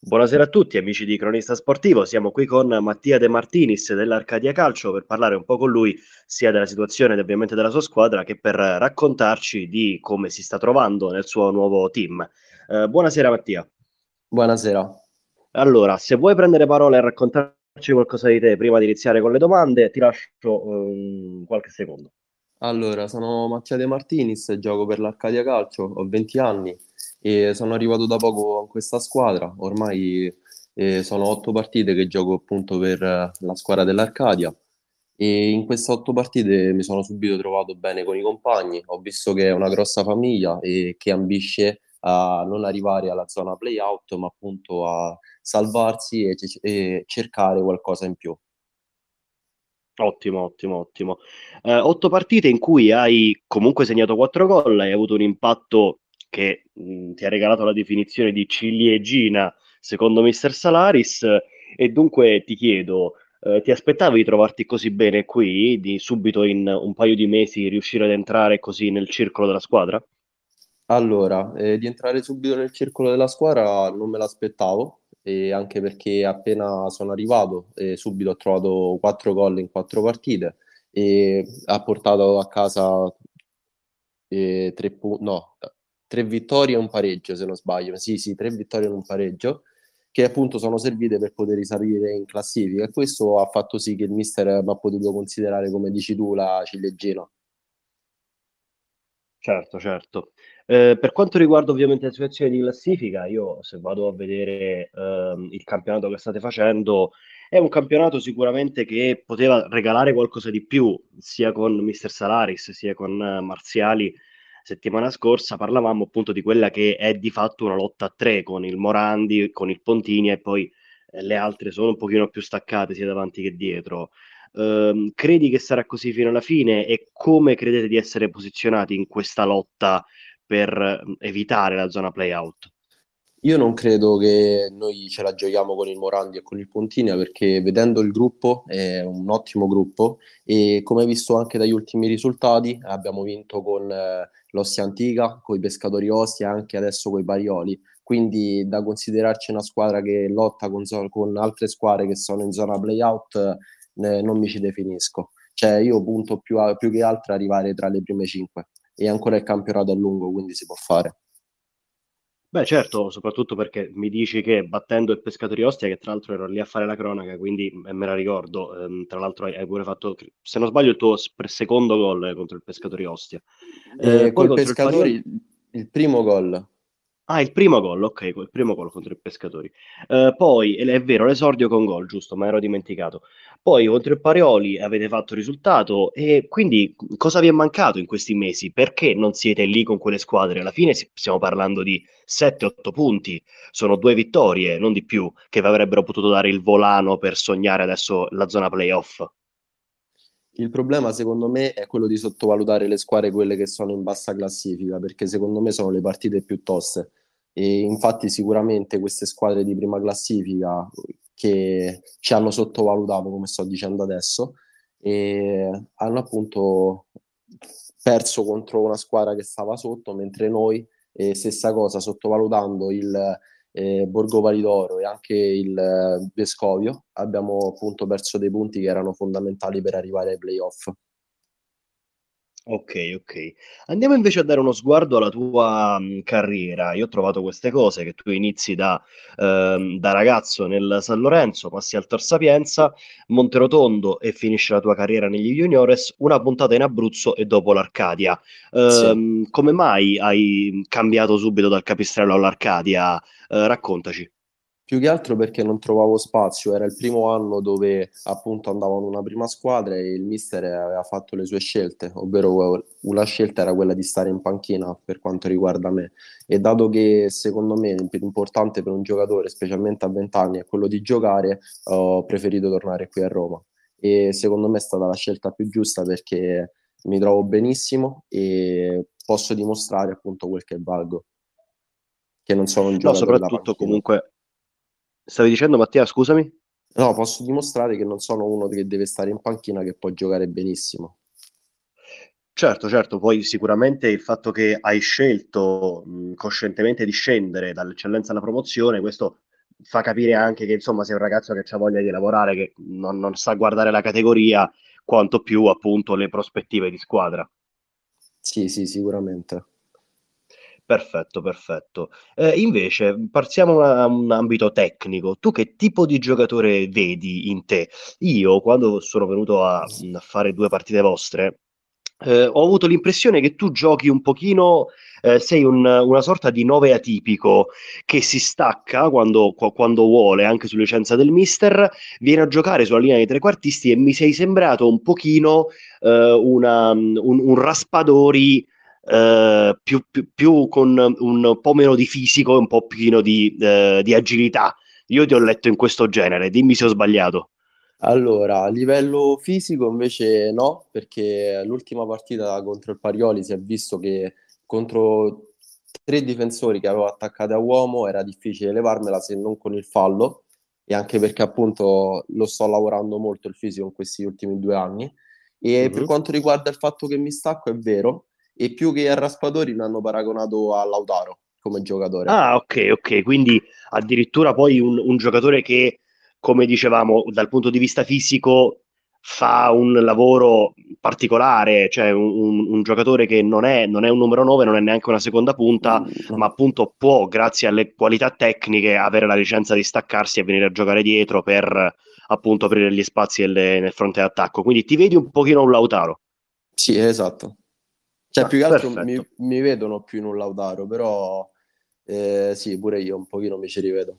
Buonasera a tutti, amici di Cronista Sportivo. Siamo qui con Mattia De Martinis dell'Arcadia Calcio per parlare un po' con lui sia della situazione ed ovviamente della sua squadra che per raccontarci di come si sta trovando nel suo nuovo team. Eh, buonasera Mattia. Buonasera. Allora, se vuoi prendere parola e raccontarci qualcosa di te prima di iniziare con le domande, ti lascio um, qualche secondo. Allora, sono Mattia De Martinis, gioco per l'Arcadia Calcio, ho 20 anni e sono arrivato da poco in questa squadra, ormai eh, sono otto partite che gioco appunto per la squadra dell'Arcadia e in queste otto partite mi sono subito trovato bene con i compagni, ho visto che è una grossa famiglia e che ambisce a non arrivare alla zona playout ma appunto a salvarsi e, e cercare qualcosa in più. Ottimo, ottimo, ottimo. Eh, otto partite in cui hai comunque segnato quattro gol, hai avuto un impatto che mh, mm, ti ha regalato la definizione di ciliegina secondo Mr. Salaris e dunque ti chiedo, eh, ti aspettavi di trovarti così bene qui, di subito in un paio di mesi riuscire ad entrare così nel circolo della squadra? Allora, eh, di entrare subito nel circolo della squadra non me l'aspettavo, e anche perché appena sono arrivato eh, subito ho trovato quattro gol in quattro partite e ha portato a casa eh, tre punti, no, tre vittorie e un pareggio, se non sbaglio. Sì, sì, tre vittorie e un pareggio, che appunto sono servite per poter risalire in classifica. E questo ha fatto sì che il mister mi ha potuto considerare, come dici tu, la ciliegina. Certo, certo. Eh, per quanto riguarda ovviamente la situazione di classifica, io se vado a vedere ehm, il campionato che state facendo, è un campionato sicuramente che poteva regalare qualcosa di più, sia con Mister Salaris, sia con uh, Marziali settimana scorsa parlavamo appunto di quella che è di fatto una lotta a tre con il Morandi, con il Pontini e poi eh, le altre sono un pochino più staccate sia davanti che dietro. Uh, credi che sarà così fino alla fine e come credete di essere posizionati in questa lotta per evitare la zona play-out? Io non credo che noi ce la giochiamo con il Morandi e con il Pontina perché vedendo il gruppo è un ottimo gruppo e come visto anche dagli ultimi risultati abbiamo vinto con eh, l'Ostia Antica, con i Pescatori Ostia e anche adesso con i Barioli, quindi da considerarci una squadra che lotta con, con altre squadre che sono in zona playout eh, non mi ci definisco. Cioè io punto più, a, più che altro arrivare tra le prime cinque e ancora il campionato a lungo, quindi si può fare. Beh, certo, soprattutto perché mi dici che battendo il Pescatori Ostia, che tra l'altro ero lì a fare la cronaca, quindi me la ricordo, ehm, tra l'altro hai, pure fatto, se non sbaglio, il tuo secondo gol contro il Pescatori Ostia. Eh, eh, col Pescatori il, il primo gol. Ah, il primo gol, ok, il primo gol contro i pescatori. Uh, poi, è vero, l'esordio con gol, giusto, ma ero dimenticato. Poi contro il Parioli avete fatto risultato e quindi cosa vi è mancato in questi mesi? Perché non siete lì con quelle squadre? Alla fine stiamo parlando di 7-8 punti, sono due vittorie, non di più, che vi avrebbero potuto dare il volano per sognare adesso la zona playoff. Il problema secondo me è quello di sottovalutare le squadre quelle che sono in bassa classifica, perché secondo me sono le partite più toste. E infatti sicuramente queste squadre di prima classifica che ci hanno sottovalutato, come sto dicendo adesso, hanno appunto perso contro una squadra che stava sotto, mentre noi, eh, stessa cosa, sottovalutando il eh, Borgo Validoro e anche il eh, Vescovio, abbiamo appunto perso dei punti che erano fondamentali per arrivare ai playoff. Ok, ok. Andiamo invece a dare uno sguardo alla tua mh, carriera. Io ho trovato queste cose che tu inizi da, ehm, da ragazzo nel San Lorenzo, passi al Tor Sapienza, Monterotondo e finisci la tua carriera negli Juniores, una puntata in Abruzzo e dopo l'Arcadia. Ehm, come mai hai cambiato subito dal Capistrello all'Arcadia? Eh, raccontaci. Più che altro perché non trovavo spazio, era il primo anno dove appunto andavo in una prima squadra e il mister aveva fatto le sue scelte, ovvero una scelta era quella di stare in panchina per quanto riguarda me. E dato che secondo me l'importante per un giocatore, specialmente a 20 anni, è quello di giocare, ho preferito tornare qui a Roma. E secondo me è stata la scelta più giusta perché mi trovo benissimo e posso dimostrare appunto quel che valgo. Che non sono un giocatore. No, soprattutto comunque Stavi dicendo Mattia, scusami? No, posso dimostrare che non sono uno che deve stare in panchina, che può giocare benissimo. Certo, certo, poi sicuramente il fatto che hai scelto mh, coscientemente di scendere dall'eccellenza alla promozione, questo fa capire anche che insomma sei un ragazzo che ha voglia di lavorare, che non, non sa guardare la categoria, quanto più appunto le prospettive di squadra. Sì, sì, sicuramente. Perfetto, perfetto. Eh, invece, partiamo da un ambito tecnico. Tu che tipo di giocatore vedi in te? Io, quando sono venuto a, a fare due partite vostre, eh, ho avuto l'impressione che tu giochi un pochino, eh, sei un, una sorta di nove atipico che si stacca quando, quando, vuole, anche su licenza del mister, viene a giocare sulla linea dei trequartisti e mi sei sembrato un pochino eh, una, un, un raspadori eh, più, più, più, con un po' meno di fisico e un po' più di, eh, di agilità. Io ti ho letto in questo genere, dimmi se ho sbagliato. Allora, a livello fisico invece no, perché l'ultima partita contro il Parioli si è visto che contro tre difensori che avevo attaccato a uomo era difficile levarmela se non con il fallo e anche perché appunto lo sto lavorando molto il fisico in questi ultimi due anni. E mm-hmm. per quanto riguarda il fatto che mi stacco, è vero, e più che a Raspadori mi hanno paragonato a Lautaro come giocatore. Ah, ok, ok, quindi addirittura poi un, un giocatore che, come dicevamo, dal punto di vista fisico fa un lavoro particolare, cioè un, un, giocatore che non è, non è, un numero 9, non è neanche una seconda punta, mm, ma appunto può, grazie alle qualità tecniche, avere la licenza di staccarsi e venire a giocare dietro per appunto aprire gli spazi nelle, nel fronte d'attacco. Quindi ti vedi un pochino un Lautaro. Sì, esatto. Cioè, ah, più che altro mi, mi, vedono più in un Lautaro, però eh, sì, pure io un pochino mi ci rivedo.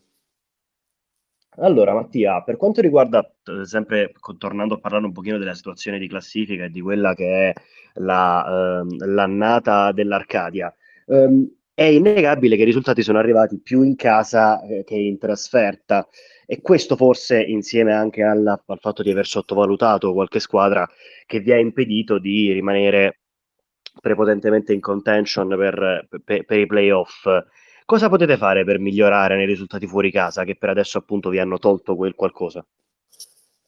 Allora, Mattia, per quanto riguarda, sempre tornando a parlare un pochino della situazione di classifica e di quella che è la, ehm, l'annata dell'Arcadia, ehm, è innegabile che i risultati sono arrivati più in casa eh, che in trasferta e questo forse insieme anche alla, al fatto di aver sottovalutato qualche squadra che vi ha impedito di rimanere prepotentemente in contention per, per, per i playoff. Cosa potete fare per migliorare nei risultati fuori casa che per adesso appunto vi hanno tolto quel qualcosa?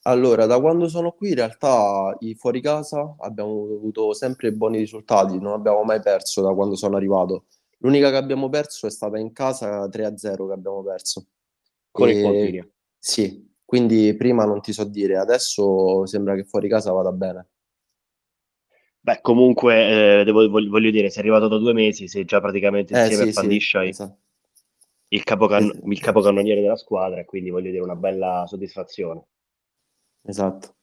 Allora, da quando sono qui in realtà i fuori casa abbiamo avuto sempre buoni risultati, non abbiamo mai perso da quando sono arrivato. L'unica che abbiamo perso è stata in casa 3-0 che abbiamo perso. Con e... il Pontilia. Sì, quindi prima non ti so dire, adesso sembra che fuori casa vada bene. Beh, comunque, eh, devo, voglio, dire, sei arrivato da due mesi, sei già praticamente eh, insieme sì, a Pandiscia sì, esatto. il, capocan- esatto. il capocannoniere della squadra, e quindi voglio dire una bella soddisfazione. Esatto,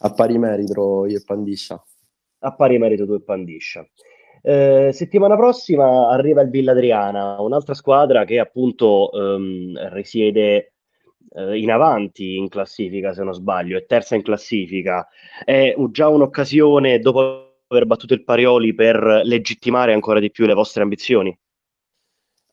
a pari merito io e Pandiscia. A pari merito tu e Pandiscia. Eh, settimana prossima arriva il Villa Adriana, un'altra squadra che appunto ehm, risiede eh, in avanti in classifica, se non sbaglio, è terza in classifica. È già un'occasione dopo aver battuto il Parioli per legittimare ancora di più le vostre ambizioni?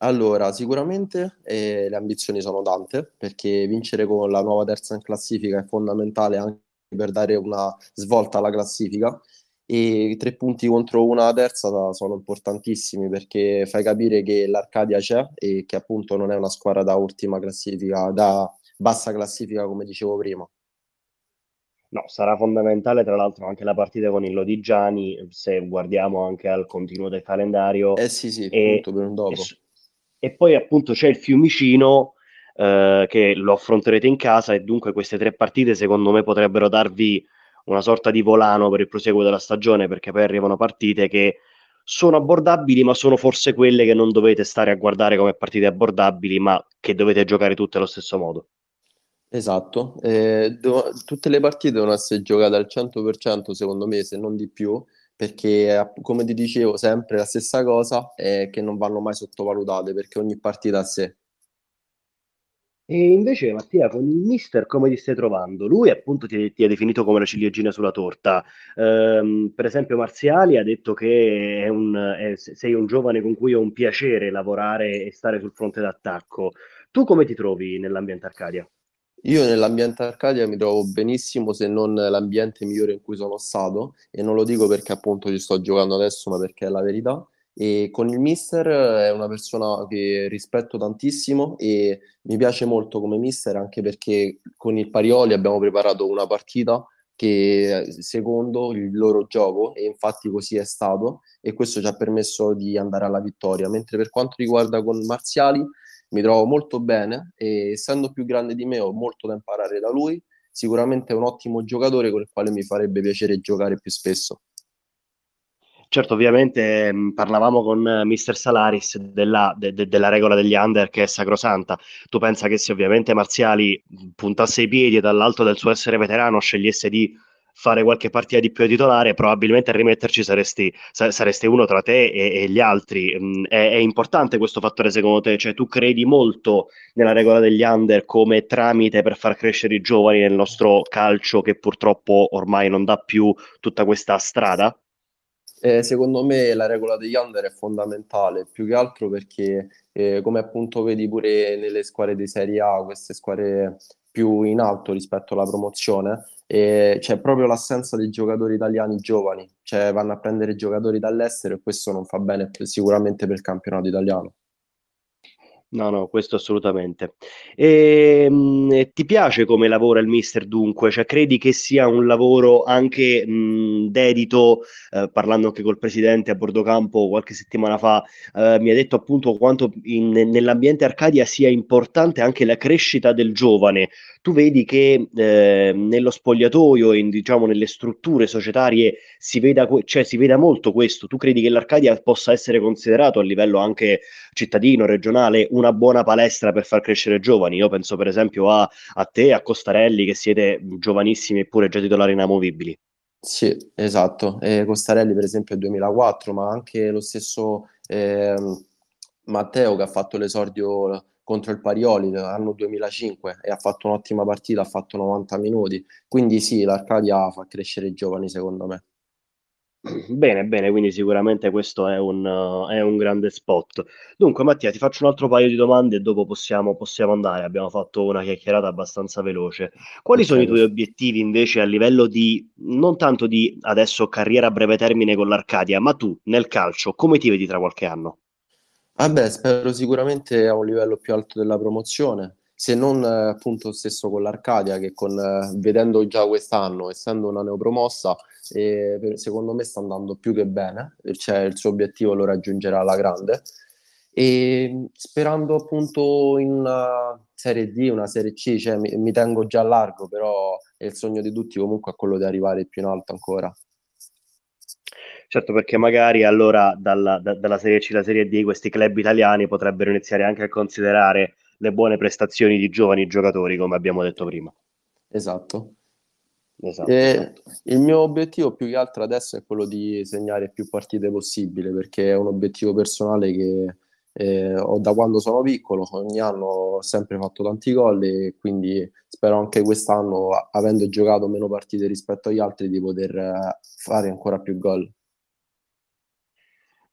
Allora, sicuramente eh, le ambizioni sono tante, perché vincere con la nuova terza in classifica è fondamentale anche per dare una svolta alla classifica e tre punti contro una terza sono importantissimi perché fai capire che l'Arcadia c'è e che appunto non è una squadra da ultima classifica, da bassa classifica come dicevo prima. No, sarà fondamentale tra l'altro anche la partita con il Lodigiani, se guardiamo anche al continuo del calendario. Eh sì, sì, e. E, e, poi appunto c'è il Fiumicino eh, che lo affronterete in casa e dunque queste tre partite secondo me potrebbero darvi una sorta di volano per il proseguo della stagione perché poi arrivano partite che sono abbordabili ma sono forse quelle che non dovete stare a guardare come partite abbordabili ma che dovete giocare tutte allo stesso modo. Esatto, eh, devo- tutte le partite devono essere giocate al 100% secondo me, se non di più, perché come ti dicevo sempre la stessa cosa è che non vanno mai sottovalutate perché ogni partita a sé. E invece Mattia, con il mister come ti stai trovando? Lui appunto ti, ti ha definito come la ciliegina sulla torta. Ehm, per esempio Marziali ha detto che è un, è- sei un giovane con cui è un piacere lavorare e stare sul fronte d'attacco. Tu come ti trovi nell'ambiente Arcadia? Io nell'ambiente Arcadia mi trovo benissimo, se non l'ambiente migliore in cui sono stato, e non lo dico perché appunto ci sto giocando adesso, ma perché è la verità. E con il mister è una persona che rispetto tantissimo e mi piace molto come mister anche perché con il Parioli abbiamo preparato una partita che secondo il loro gioco e infatti così è stato e questo ci ha permesso di andare alla vittoria mentre per quanto riguarda con Marziali mi trovo molto bene e essendo più grande di me ho molto da imparare da lui, sicuramente è un ottimo giocatore con il quale mi farebbe piacere giocare più spesso. Certo, ovviamente mh, parlavamo con uh, Mister Salaris della, de, de, della regola degli under che è sacrosanta. Tu pensa che se ovviamente Marziali puntasse i piedi e dall'alto del suo essere veterano scegliesse di fare qualche partita di più a titolare, probabilmente a rimetterci saresti, sa- saresti uno tra te e, e gli altri. Mm, è, è, importante questo fattore secondo te? Cioè tu credi molto nella regola degli under come tramite per far crescere i giovani nel nostro calcio che purtroppo ormai non dà più tutta questa strada? Eh, secondo me la regola degli under è fondamentale, più che altro perché, eh, come appunto vedi pure nelle squadre di Serie A, queste squadre più in alto rispetto alla promozione, eh, c'è proprio l'assenza dei giocatori italiani giovani, cioè vanno a prendere giocatori dall'estero e questo non fa bene sicuramente per il campionato italiano. No, no, questo assolutamente. E, mh, ti piace come lavora il mister dunque? Cioè, credi che sia un lavoro anche mh, dedito, eh, parlando anche col presidente a bordo campo qualche settimana fa, eh, mi ha detto appunto quanto in, nell'ambiente Arcadia sia importante anche la crescita del giovane. Tu vedi che eh, nello spogliatoio, in, diciamo nelle strutture societarie, si veda, cioè, si veda molto questo. Tu credi che l'Arcadia possa essere considerato a livello anche cittadino, regionale, una buona palestra per far crescere giovani. Io penso per esempio a, a te, a Costarelli, che siete giovanissimi eppure già titolari inamovibili. Sì, esatto. Eh, Costarelli per esempio è 2004, ma anche lo stesso eh, Matteo che ha fatto l'esordio contro il Parioli l'anno 2005 e ha fatto un'ottima partita, ha fatto 90 minuti. Quindi sì, l'Arcadia fa crescere i giovani secondo me. Bene, bene, quindi sicuramente questo è un, uh, è un, grande spot. Dunque, Mattia, ti faccio un altro paio di domande e dopo possiamo, possiamo andare. Abbiamo fatto una chiacchierata abbastanza veloce. Quali sono i tuoi obiettivi invece a livello di, non tanto di adesso carriera a breve termine con l'Arcadia, ma tu nel calcio, come ti vedi tra qualche anno? Vabbè, spero sicuramente a un livello più alto della promozione se non eh, appunto stesso con l'Arcadia che con, eh, vedendo già quest'anno, essendo una neopromossa, eh, secondo me sta andando più che bene, cioè il suo obiettivo lo raggiungerà alla grande e sperando appunto in una Serie D, una Serie C, cioè mi, mi tengo già a largo, però è il sogno di tutti comunque a quello di arrivare più in alto ancora. Certo, perché magari allora dalla, da, dalla Serie C alla Serie D questi club italiani potrebbero iniziare anche a considerare le buone prestazioni di giovani giocatori, come abbiamo detto prima. Esatto. Esatto, esatto. Il mio obiettivo più che altro adesso è quello di segnare più partite possibile, perché è un obiettivo personale che eh, ho da quando sono piccolo, ogni anno ho sempre fatto tanti gol e quindi spero anche quest'anno, avendo giocato meno partite rispetto agli altri, di poter eh, fare ancora più gol.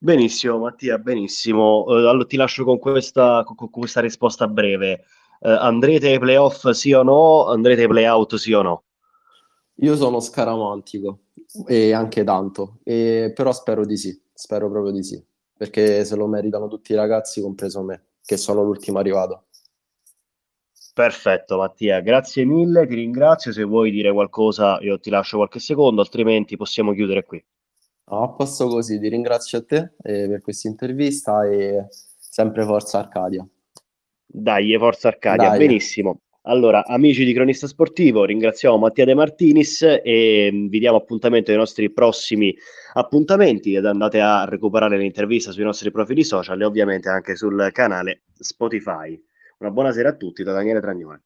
Benissimo, Mattia, benissimo. Uh, allora ti lascio con questa, con questa risposta breve. Uh, andrete ai playoff sì o no? Andrete ai playout sì o no? Io sono scaramantico e anche tanto, e, però spero di sì, spero proprio di sì, perché se lo meritano tutti i ragazzi, compreso me, che sono l'ultimo arrivato. Perfetto Mattia, grazie mille, ti ringrazio. Se vuoi dire qualcosa io ti lascio qualche secondo, altrimenti possiamo chiudere qui. No, a posto così, ti ringrazio a te eh, per questa intervista e sempre Forza Arcadia. Dai, Forza Arcadia, Dai. benissimo. Allora, amici di Cronista Sportivo, ringraziamo Mattia De Martinis e mm, vi diamo appuntamento ai nostri prossimi appuntamenti ed andate a recuperare l'intervista sui nostri profili social e ovviamente anche sul canale Spotify. Una buona sera a tutti da Daniele Tragnone.